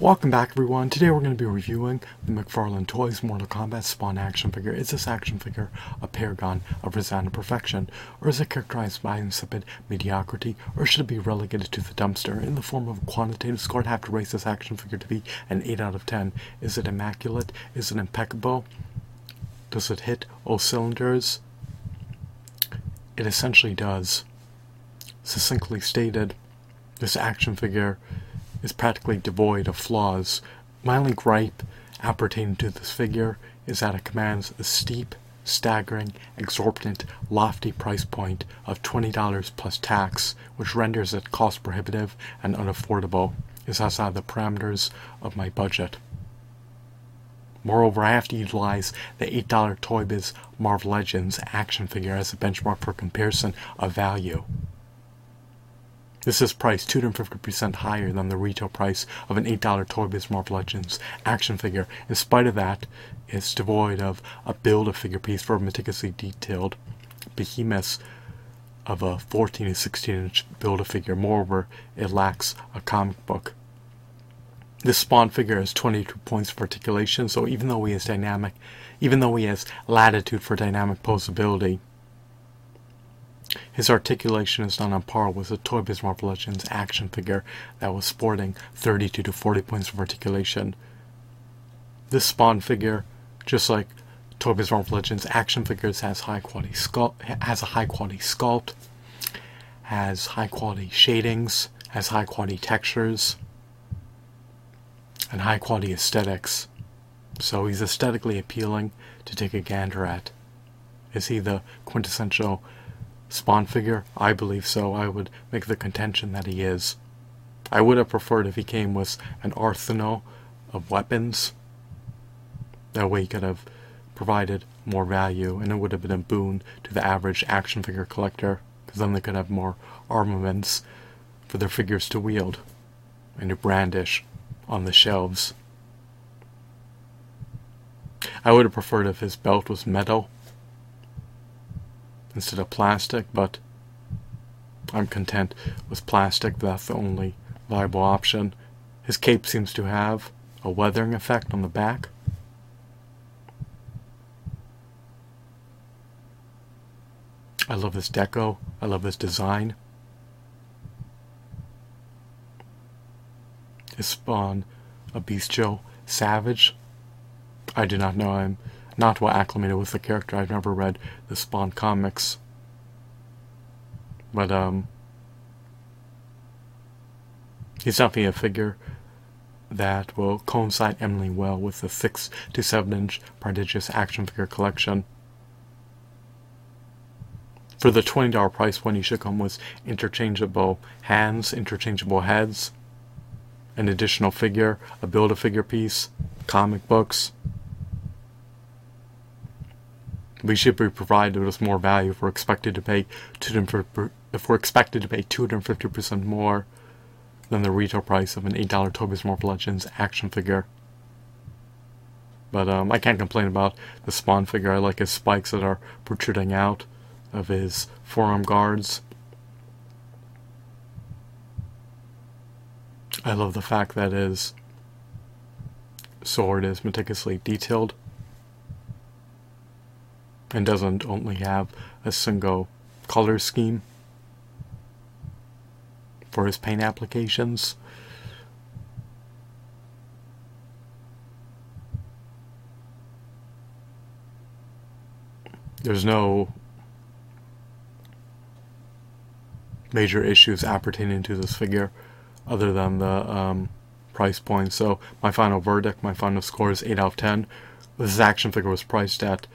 Welcome back everyone. Today we're going to be reviewing the McFarlane Toys Mortal Kombat Spawn action figure. Is this action figure a paragon of resounding perfection? Or is it characterized by insipid mediocrity? Or should it be relegated to the dumpster? In the form of a quantitative score, I'd have to raise this action figure to be an 8 out of 10. Is it immaculate? Is it impeccable? Does it hit all cylinders? It essentially does. Succinctly stated, this action figure is practically devoid of flaws. My only gripe appertaining to this figure is that it commands a steep, staggering, exorbitant, lofty price point of $20 plus tax, which renders it cost prohibitive and unaffordable. Is outside the parameters of my budget. Moreover, I have to utilize the $8 Toy Biz Marvel Legends action figure as a benchmark for comparison of value. This is priced 250% higher than the retail price of an $8 Toy Biz Marvel Legends action figure. In spite of that, it's devoid of a build-a-figure piece for a meticulously detailed behemoth of a 14 to 16 inch build-a-figure. Moreover, it lacks a comic book. This Spawn figure has 22 points of articulation, so even though he is dynamic, even though he has latitude for dynamic posability, his articulation is not on par with the Toy Biz Marvel Legends action figure that was sporting 32 to 40 points of articulation. This Spawn figure, just like Toy Biz Marvel Legends action figures, has high quality sculpt, has a high quality sculpt, has high quality shadings, has high quality textures, and high quality aesthetics. So he's aesthetically appealing to take a gander at. Is he the quintessential Spawn figure? I believe so. I would make the contention that he is. I would have preferred if he came with an arsenal of weapons. That way he could have provided more value and it would have been a boon to the average action figure collector because then they could have more armaments for their figures to wield and to brandish on the shelves. I would have preferred if his belt was metal instead of plastic, but I'm content with plastic. That's the only viable option. His cape seems to have a weathering effect on the back. I love this deco. I love this design. His spawn, a bestial savage. I do not know. I'm not well acclimated with the character. I've never read the Spawn comics. But, um, he's definitely a figure that will coincide eminently well with the 6 to 7 inch prodigious action figure collection. For the $20 price point, he should come with interchangeable hands, interchangeable heads, an additional figure, a build a figure piece, comic books, we should be provided with more value if we're expected to pay if we're expected to pay 250% more than the retail price of an $8 Toy Biz Marvel Legends action figure. But um, I can't complain about the Spawn figure. I like his spikes that are protruding out of his forearm guards. I love the fact that his sword is meticulously detailed and doesn't only have a single color scheme for his paint applications. There's no major issues appertaining to this figure other than the um, price point. So my final verdict, my final score is 8 out of 10. This action figure was priced at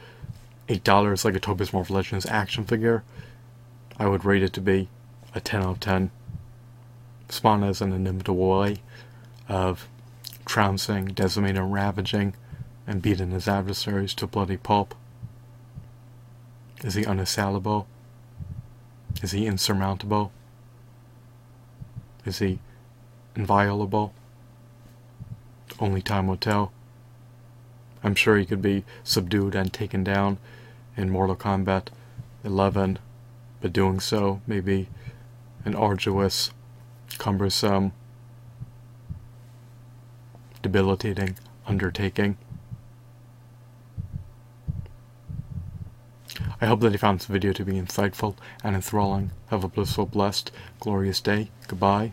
$8 like a Biz Marvel Legends action figure, I would rate it to be a 10 out of 10. Spawn has an inimitable way of trouncing, decimating, ravaging, and beating his adversaries to bloody pulp. Is he unassailable? Is he insurmountable? Is he inviolable? Only time will tell. I'm sure he could be subdued and taken down in Mortal Kombat 11, but doing so may be an arduous, cumbersome, debilitating undertaking. I hope that you found this video to be insightful and enthralling. Have a blissful, blessed, glorious day. Goodbye.